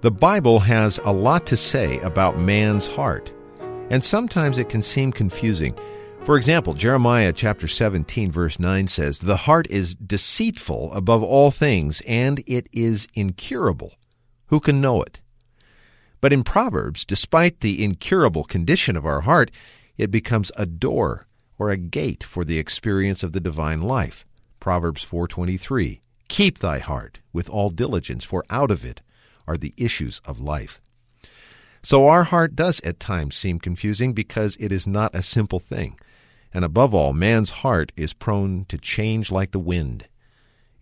The Bible has a lot to say about man's heart, and sometimes it can seem confusing. For example, Jeremiah chapter 17 verse 9 says, "The heart is deceitful above all things, and it is incurable. Who can know it?" But in Proverbs, despite the incurable condition of our heart, it becomes a door or a gate for the experience of the divine life. Proverbs 4:23, "Keep thy heart with all diligence, for out of it are the issues of life. So our heart does at times seem confusing because it is not a simple thing. And above all, man's heart is prone to change like the wind.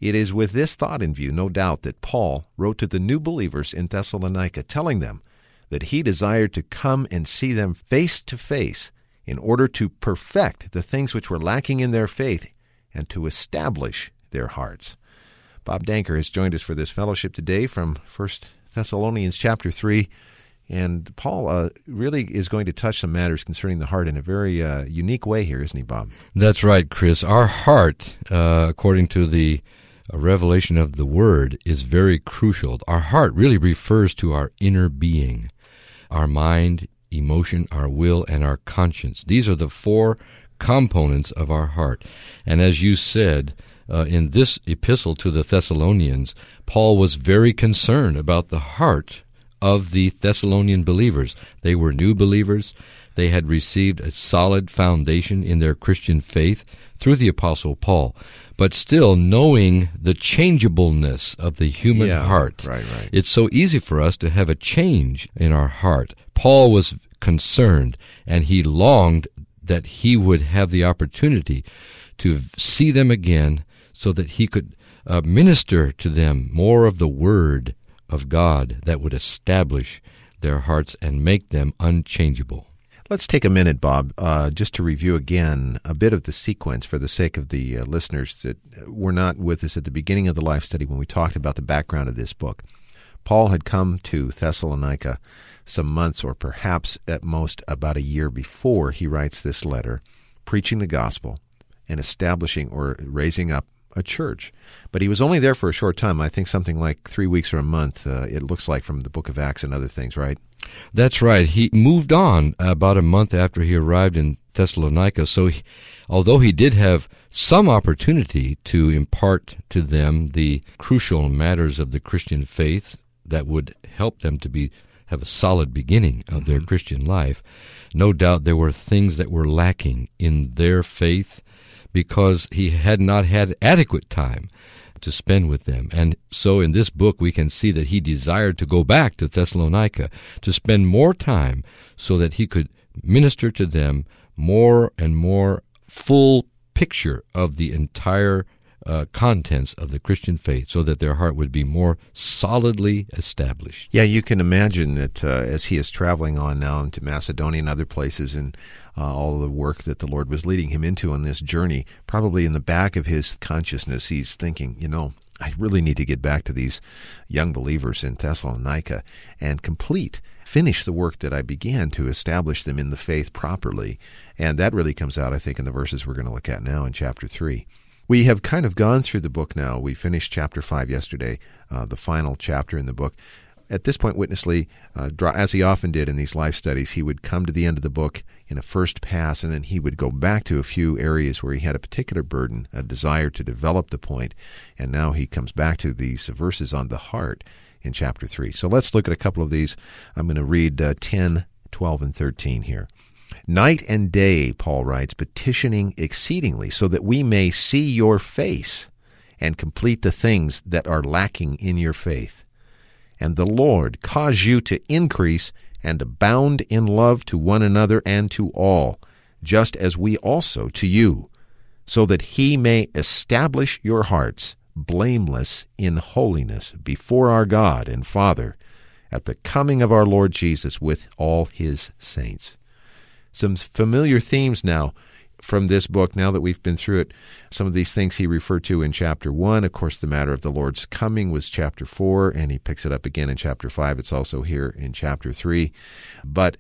It is with this thought in view, no doubt, that Paul wrote to the new believers in Thessalonica, telling them that he desired to come and see them face to face in order to perfect the things which were lacking in their faith and to establish their hearts. Bob Danker has joined us for this fellowship today from First Thessalonians chapter 3. And Paul uh, really is going to touch some matters concerning the heart in a very uh, unique way here, isn't he, Bob? That's right, Chris. Our heart, uh, according to the revelation of the Word, is very crucial. Our heart really refers to our inner being, our mind, emotion, our will, and our conscience. These are the four components of our heart. And as you said, uh, in this epistle to the Thessalonians, Paul was very concerned about the heart of the Thessalonian believers. They were new believers. They had received a solid foundation in their Christian faith through the Apostle Paul. But still, knowing the changeableness of the human yeah, heart, right, right. it's so easy for us to have a change in our heart. Paul was concerned, and he longed that he would have the opportunity to see them again so that he could uh, minister to them more of the Word of God that would establish their hearts and make them unchangeable. Let's take a minute, Bob, uh, just to review again a bit of the sequence for the sake of the uh, listeners that were not with us at the beginning of the life study when we talked about the background of this book. Paul had come to Thessalonica some months, or perhaps at most about a year before he writes this letter, preaching the gospel and establishing or raising up a church. But he was only there for a short time. I think something like three weeks or a month, uh, it looks like from the book of Acts and other things, right? That's right. He moved on about a month after he arrived in Thessalonica. So, he, although he did have some opportunity to impart to them the crucial matters of the Christian faith that would help them to be have a solid beginning of their Mm-hmm. Christian life, no doubt there were things that were lacking in their faith because he had not had adequate time to spend with them. And so in this book, we can see that he desired to go back to Thessalonica to spend more time so that he could minister to them more and more full picture of the entire uh, contents of the Christian faith so that their heart would be more solidly established. Yeah, you can imagine that uh, as he is traveling on now into Macedonia and other places and uh, all the work that the Lord was leading him into on this journey, probably in the back of his consciousness, he's thinking, you know, I really need to get back to these young believers in Thessalonica and complete, finish the work that I began to establish them in the faith properly. And that really comes out, I think, in the verses we're going to look at now in chapter 3. We have kind of gone through the book now. We finished chapter 5 yesterday, uh, the final chapter in the book. At this point, Witness Lee, uh, as he often did in these life studies, he would come to the end of the book in a first pass, and then he would go back to a few areas where he had a particular burden, a desire to develop the point, and now he comes back to these verses on the heart in chapter 3. So let's look at a couple of these. I'm going to read uh, 10, 12, and 13 here. Night and day, Paul writes, petitioning exceedingly, so that we may see your face and complete the things that are lacking in your faith. And the Lord cause you to increase and abound in love to one another and to all, just as we also to you, so that he may establish your hearts blameless in holiness before our God and Father at the coming of our Lord Jesus with all his saints. Some familiar themes now from this book, now that we've been through it. Some of these things he referred to in chapter 1. Of course, the matter of the Lord's coming was chapter 4, and he picks it up again in chapter 5. It's also here in chapter 3. But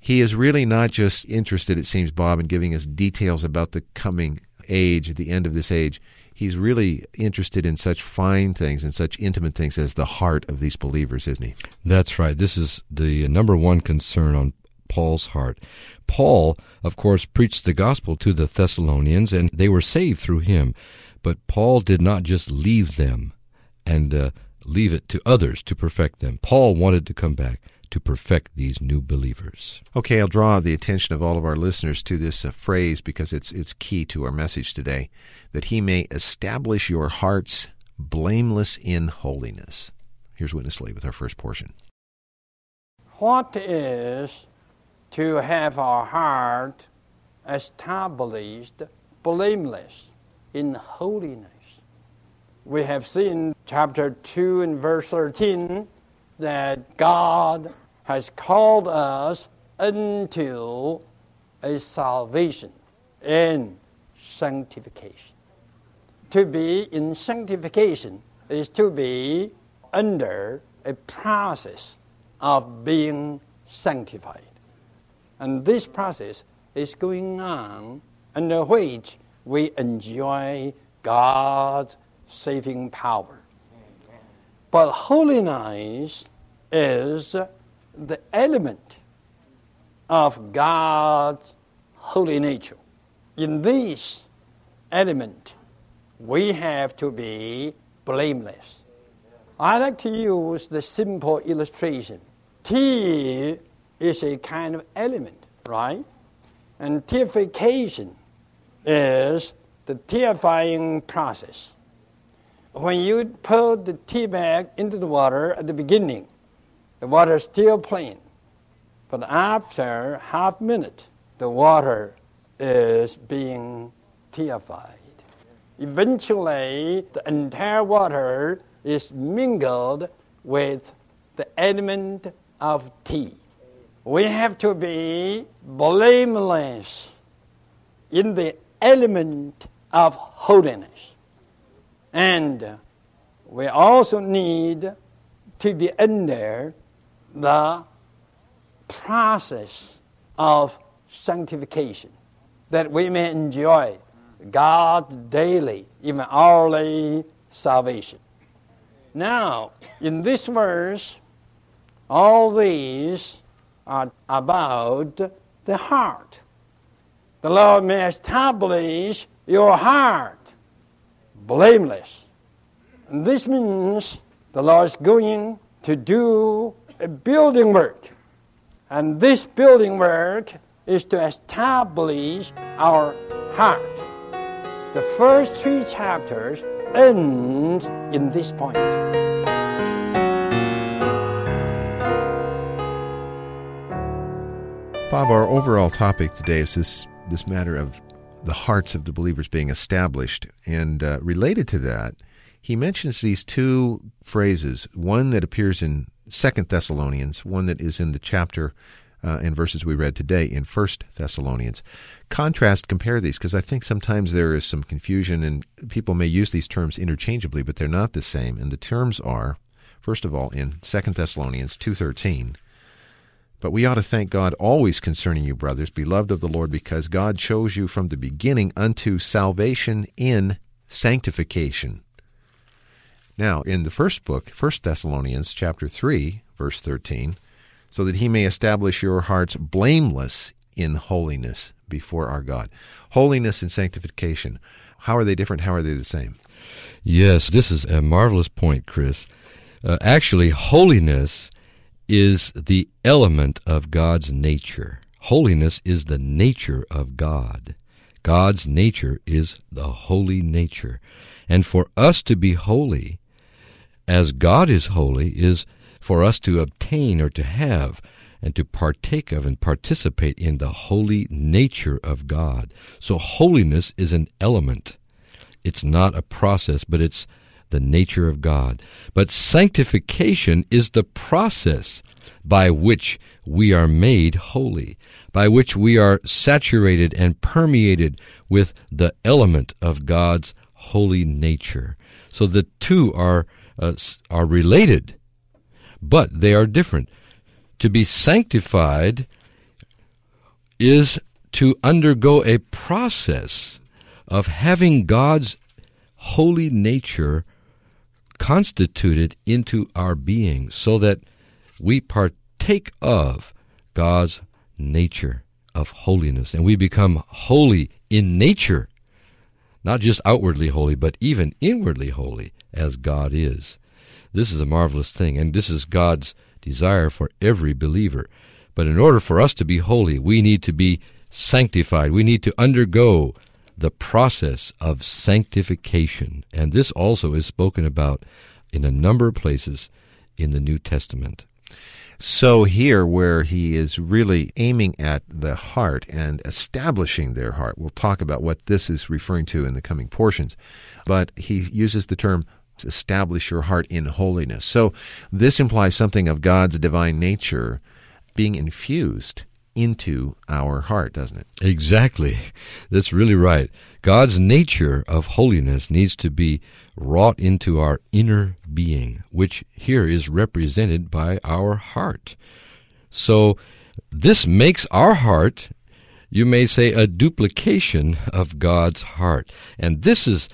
he is really not just interested, it seems, Bob, in giving us details about the coming age, the end of this age he's really interested in such fine things and such intimate things as the heart of these believers, isn't he? That's right. This is the number one concern on Paul's heart. Paul, of course, preached the gospel to the Thessalonians, and they were saved through him. But Paul did not just leave them and uh, leave it to others to perfect them. Paul wanted to come back to perfect these new believers. Okay, I'll draw the attention of all of our listeners to this uh, phrase because it's it's key to our message today that he may establish your hearts blameless in holiness. Here's Witness Lee with our first portion. What is to have our heart established blameless in holiness? We have seen chapter 2 and verse 13 that God has called us unto a salvation and sanctification. To be in sanctification is to be under a process of being sanctified. And this process is going on under which we enjoy God's saving power. But holiness is the element of God's holy nature. In this element, we have to be blameless. I like to use the simple illustration. Tea is a kind of element, right? And tearification is the tearifying process. When you put the tea bag into the water at the beginning, the water is still plain. But after half minute, the water is being tearified. Eventually, the entire water is mingled with the element of tea. We have to be blameless in the element of holiness. And we also need to be under the process of sanctification that we may enjoy God's daily, even hourly salvation. Now, in this verse, all these are about the heart. The Lord may establish your heart blameless. And this means the Lord is going to do a building work. And this building work is to establish our heart. The first three chapters end in this point. Bob, our overall topic today is this this matter of the hearts of the believers being established, and uh, related to that, he mentions these two phrases. One that appears in Second Thessalonians, one that is in the chapter uh, and verses we read today in First Thessalonians. Contrast, compare these, because I think sometimes there is some confusion, and people may use these terms interchangeably, but they're not the same. And the terms are, first of all, in Second Thessalonians two thirteen. But we ought to thank God always concerning you, brothers, beloved of the Lord, because God chose you from the beginning unto salvation in sanctification now, in the first book, 1 Thessalonians chapter 3, verse 13, so that he may establish your hearts blameless in holiness before our God. Holiness and sanctification. How are they different? How are they the same? Yes, this is a marvelous point, Chris. Uh, actually, holiness is the element of God's nature. Holiness is the nature of God. God's nature is the holy nature. And for us to be holy, as God is holy, is for us to obtain or to have and to partake of and participate in the holy nature of God. So holiness is an element. It's not a process, but it's the nature of God. But sanctification is the process by which we are made holy, by which we are saturated and permeated with the element of God's holy nature. So the two are, uh, are related, but they are different. To be sanctified is to undergo a process of having God's holy nature constituted into our being so that we partake of God's nature of holiness and we become holy in nature, not just outwardly holy, but even inwardly holy as God is. This is a marvelous thing, and this is God's desire for every believer. But in order for us to be holy, we need to be sanctified. We need to undergo the process of sanctification. And this also is spoken about in a number of places in the New Testament. So, here, where he is really aiming at the heart and establishing their heart, we'll talk about what this is referring to in the coming portions. But he uses the term establish your heart in holiness. So, this implies something of God's divine nature being infused into our heart, doesn't it? Exactly. That's really right. God's nature of holiness needs to be wrought into our inner being, which here is represented by our heart. So, this makes our heart, you may say, a duplication of God's heart. And this is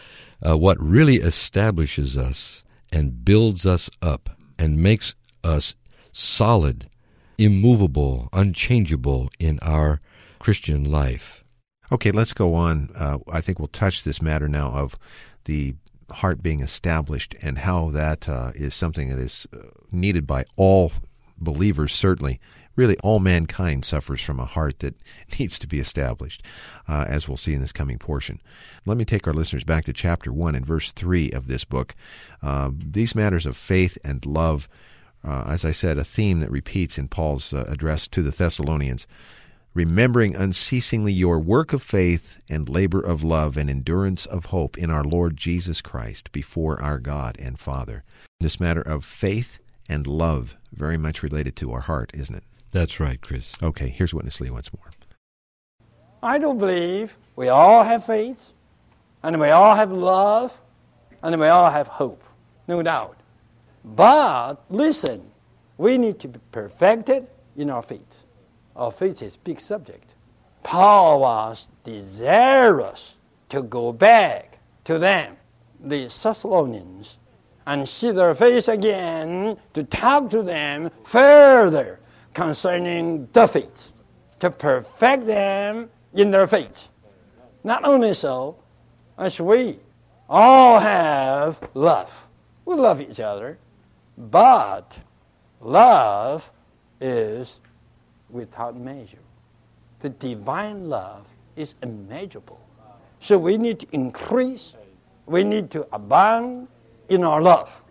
uh, what really establishes us and builds us up and makes us solid immovable, unchangeable in our Christian life. Okay, let's go on. Uh, I think we'll touch this matter now of the heart being established and how that uh, is something that is uh, needed by all believers, certainly. Really, all mankind suffers from a heart that needs to be established, uh, as we'll see in this coming portion. Let me take our listeners back to chapter 1 and verse 3 of this book. Uh, these matters of faith and love uh, as I said, a theme that repeats in Paul's uh, address to the Thessalonians. Remembering unceasingly your work of faith and labor of love and endurance of hope in our Lord Jesus Christ before our God and Father. This matter of faith and love, very much related to our heart, isn't it? That's right, Chris. Okay, here's Witness Lee once more. I don't believe we all have faith, and we all have love, and we all have hope, no doubt. But listen, we need to be perfected in our faith. Our faith is big subject. Paul was desirous to go back to them, the Thessalonians, and see their face again, to talk to them further concerning the faith, to perfect them in their faith. Not only so, as we all have love. We love each other. But love is without measure. The divine love is immeasurable. So we need to increase, we need to abound in our love.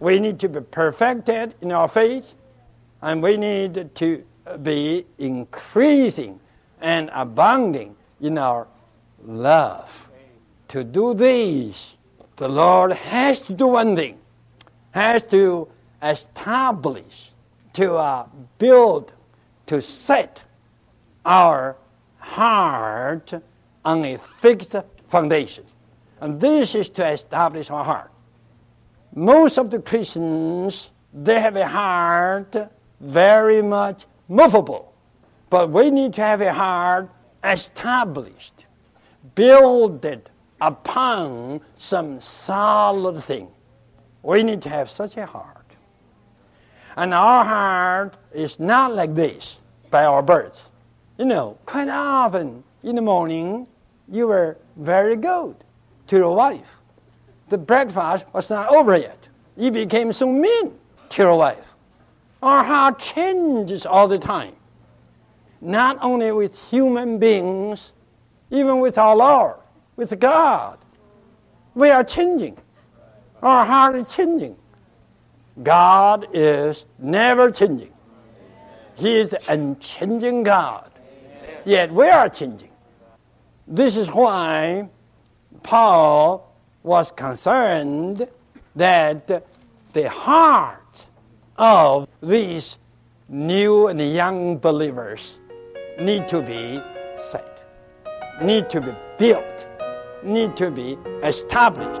We need to be perfected in our faith, and we need to be increasing and abounding in our love. To do this, the Lord has to do one thing has to establish, to uh, build, to set our heart on a fixed foundation. And this is to establish our heart. Most of the Christians, they have a heart very much movable. But we need to have a heart established, builded upon some solid thing. We need to have such a heart. And our heart is not like this by our birth. You know, quite often in the morning, you were very good to your wife. The breakfast was not over yet. You became so mean to your wife. Our heart changes all the time. Not only with human beings, even with our Lord, with God. We are changing. Our heart is changing. God is never changing. He is the unchanging God. Yet we are changing. This is why Paul was concerned that the heart of these new and young believers need to be set, need to be built, need to be established.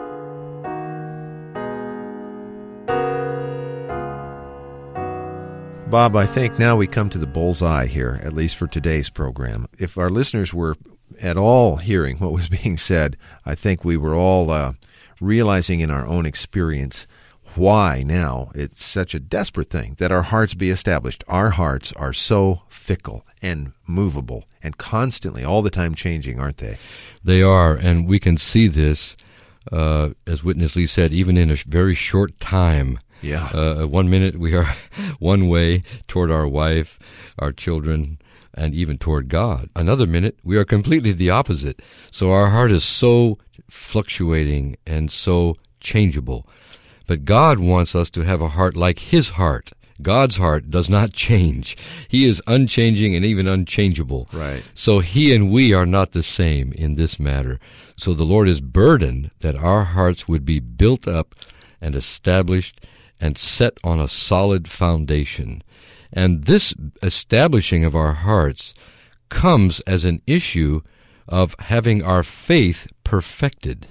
Bob, I think now we come to the bullseye here, at least for today's program. If our listeners were at all hearing what was being said, I think we were all uh, realizing in our own experience why now it's such a desperate thing that our hearts be established. Our hearts are so fickle and movable and constantly, all the time changing, aren't they? They are, and we can see this, uh, as Witness Lee said, even in a very short time. Yeah. Uh, one minute we are one way toward our wife, our children, and even toward God. Another minute we are completely the opposite. So our heart is so fluctuating and so changeable. But God wants us to have a heart like His heart. God's heart does not change. He is unchanging and even unchangeable. Right. So He and we are not the same in this matter. So the Lord is burdened that our hearts would be built up and established and set on a solid foundation. And this establishing of our hearts comes as an issue of having our faith perfected.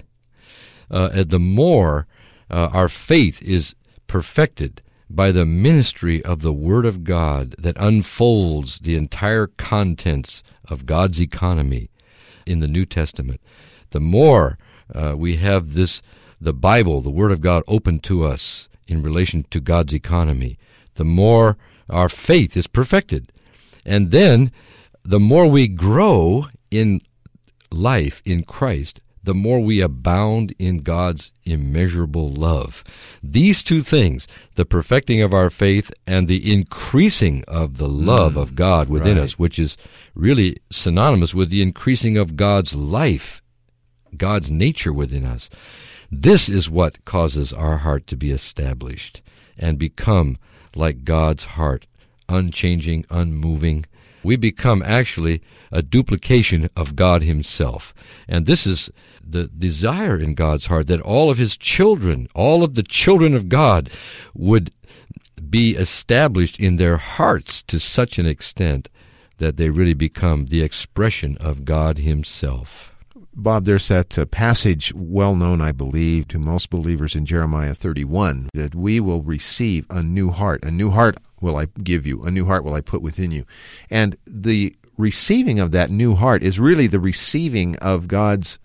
Uh, the more uh, our faith is perfected by the ministry of the Word of God that unfolds the entire contents of God's economy in the New Testament, the more uh, we have this, the Bible, the Word of God, open to us in relation to God's economy, the more our faith is perfected. And then the more we grow in life in Christ, the more we abound in God's immeasurable love. These two things, the perfecting of our faith and the increasing of the love mm, of God within right. us, which is really synonymous with the increasing of God's life, God's nature within us. This is what causes our heart to be established and become like God's heart, unchanging, unmoving, we become actually a duplication of God Himself. And this is the desire in God's heart that all of His children, all of the children of God, would be established in their hearts to such an extent that they really become the expression of God Himself. Bob, there's that uh, passage well known, I believe, to most believers in Jeremiah 31 that we will receive a new heart. A new heart will I give you, a new heart will I put within you. And the receiving of that new heart is really the receiving of God's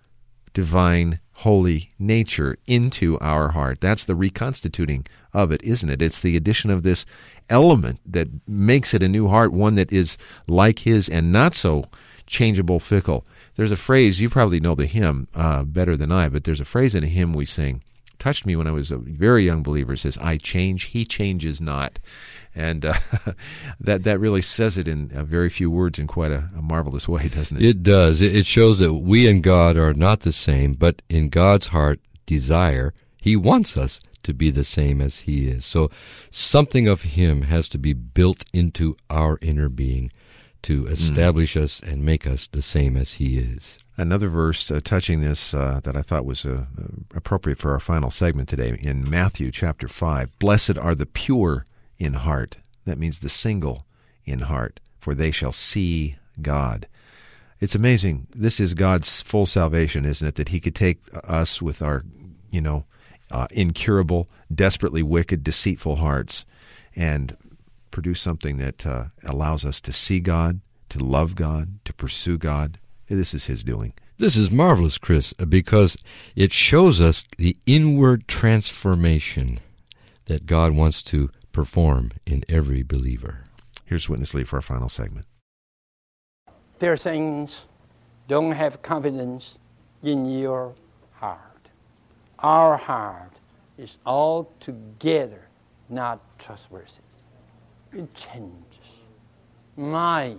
divine, holy nature into our heart. That's the reconstituting of it, isn't it? It's the addition of this element that makes it a new heart, one that is like His and not so changeable, fickle. There's a phrase, you probably know the hymn uh, better than I, but there's a phrase in a hymn we sing, touched me when I was a very young believer. It says, I change, he changes not. And uh, that, that really says it in a very few words in quite a, a marvelous way, doesn't it? It does. It shows that we and God are not the same, but in God's heart, desire, he wants us to be the same as he is. So something of him has to be built into our inner being to hmm. establish mm. us and make us the same as He is. Another verse uh, touching this uh, that I thought was uh, appropriate for our final segment today in Matthew chapter 5. Blessed are the pure in heart. That means the single in heart, for they shall see God. It's amazing. This is God's full salvation, isn't it? That He could take us with our, you know, uh, incurable, desperately wicked, deceitful hearts and produce something that uh, allows us to see God, to love God, to pursue God. This is His doing. This is marvelous, Chris, because it shows us the inward transformation that God wants to perform in every believer. Here's Witness Lee for our final segment. There are things don't have confidence in your heart. Our heart is altogether not trustworthy it changes. My,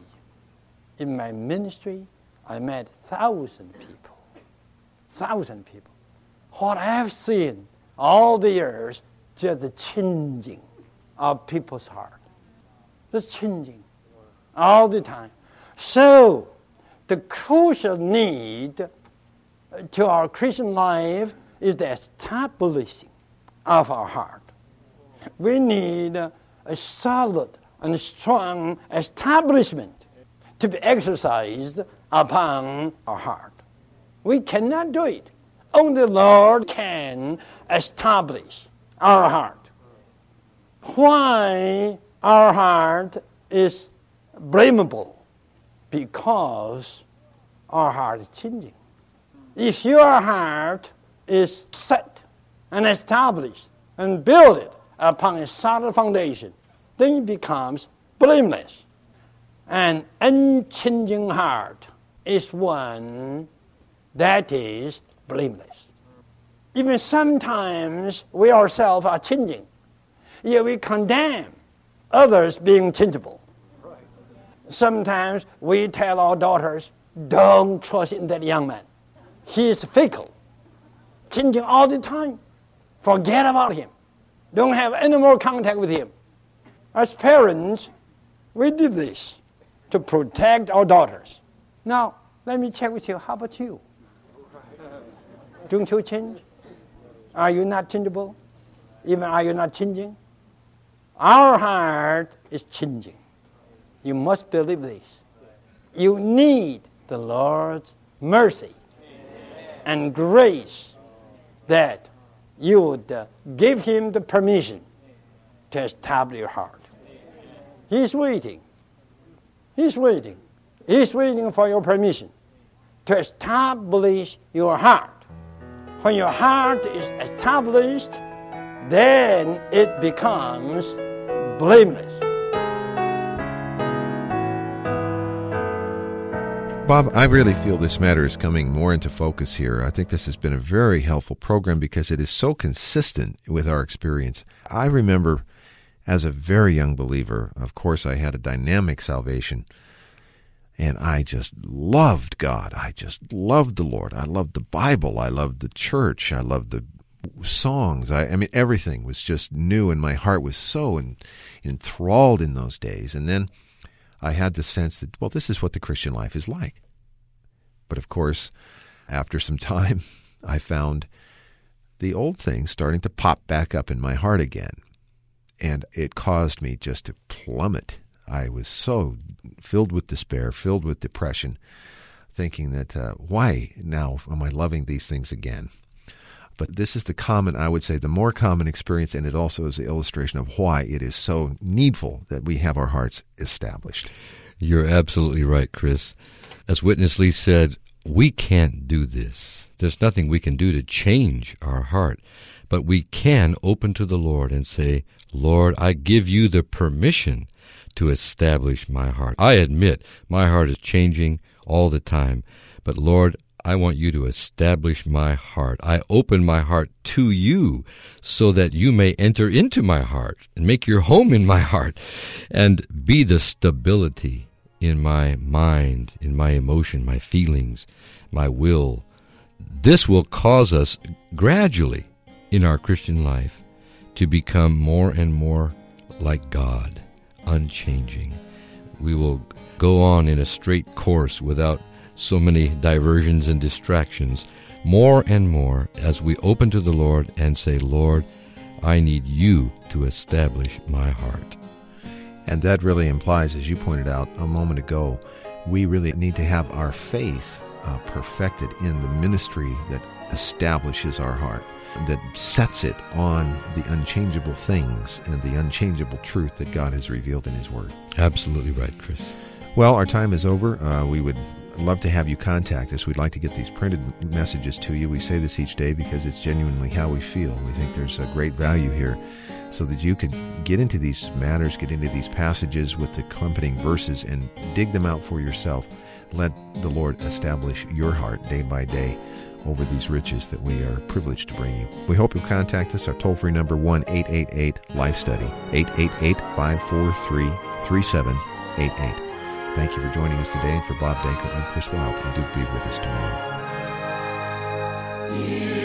in my ministry, I met thousand people, thousand people. What I have seen all the years, just the changing of people's heart, just changing all the time. So, the crucial need uh, to our Christian life is the establishing, of our heart. We need uh, a solid and strong establishment to be exercised upon our heart. We cannot do it. Only the Lord can establish our heart. Why our heart is blamable? Because our heart is changing. If your heart is set and established and built upon a solid foundation, then it becomes blameless. An unchanging heart is one that is blameless. Even sometimes we ourselves are changing, yet we condemn others being changeable. Sometimes we tell our daughters, don't trust in that young man. He is fickle, changing all the time. Forget about him. Don't have any more contact with him. As parents, we did this to protect our daughters. Now, let me check with you. How about you? Don't you change? Are you not changeable? Even are you not changing? Our heart is changing. You must believe this. You need the Lord's mercy and grace that you would uh, give Him the permission to establish your heart. He's waiting. He's waiting. He's waiting for your permission to establish your heart. When your heart is established, then it becomes blameless. Bob, I really feel this matter is coming more into focus here. I think this has been a very helpful program because it is so consistent with our experience. I remember as a very young believer, of course, I had a dynamic salvation. And I just loved God. I just loved the Lord. I loved the Bible. I loved the church. I loved the songs. I, I mean, everything was just new, and my heart was so en, enthralled in those days. And then I had the sense that, well, this is what the Christian life is like. But of course, after some time, I found the old things starting to pop back up in my heart again and it caused me just to plummet. I was so filled with despair, filled with depression, thinking that uh, why now am I loving these things again? But this is the common, I would say, the more common experience, and it also is the illustration of why it is so needful that we have our hearts established. You're absolutely right, Chris. As Witness Lee said, we can't do this. There's nothing we can do to change our heart. But we can open to the Lord and say, Lord, I give you the permission to establish my heart. I admit my heart is changing all the time, but Lord, I want you to establish my heart. I open my heart to you so that you may enter into my heart and make your home in my heart and be the stability in my mind, in my emotion, my feelings, my will. This will cause us gradually in our Christian life to become more and more like God, unchanging. We will go on in a straight course without so many diversions and distractions, more and more as we open to the Lord and say, Lord, I need you to establish my heart. And that really implies, as you pointed out a moment ago, we really need to have our faith uh, perfected in the ministry that establishes our heart that sets it on the unchangeable things and the unchangeable truth that God has revealed in His Word. Absolutely right, Chris. Well, our time is over. Uh, we would love to have you contact us. We'd like to get these printed messages to you. We say this each day because it's genuinely how we feel. We think there's a great value here so that you could get into these matters, get into these passages with the accompanying verses, and dig them out for yourself. Let the Lord establish your heart day by day over these riches that we are privileged to bring you. We hope you'll contact us. Our toll free number 1 888 Life Study, 888 543 3788. Thank you for joining us today. And for Bob Danker, I'm Chris Wilde, and do be with us tomorrow. Dear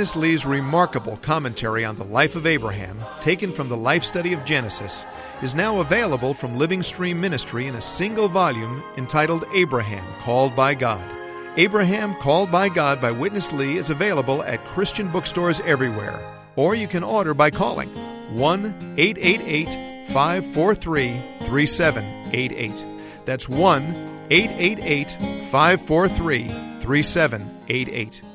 Witness Lee's remarkable commentary on the life of Abraham, taken from the life study of Genesis, is now available from Living Stream Ministry in a single volume entitled Abraham Called by God. Abraham Called by God by Witness Lee is available at Christian bookstores everywhere, or you can order by calling 1 888 543 3788. That's 1 888 543 3788.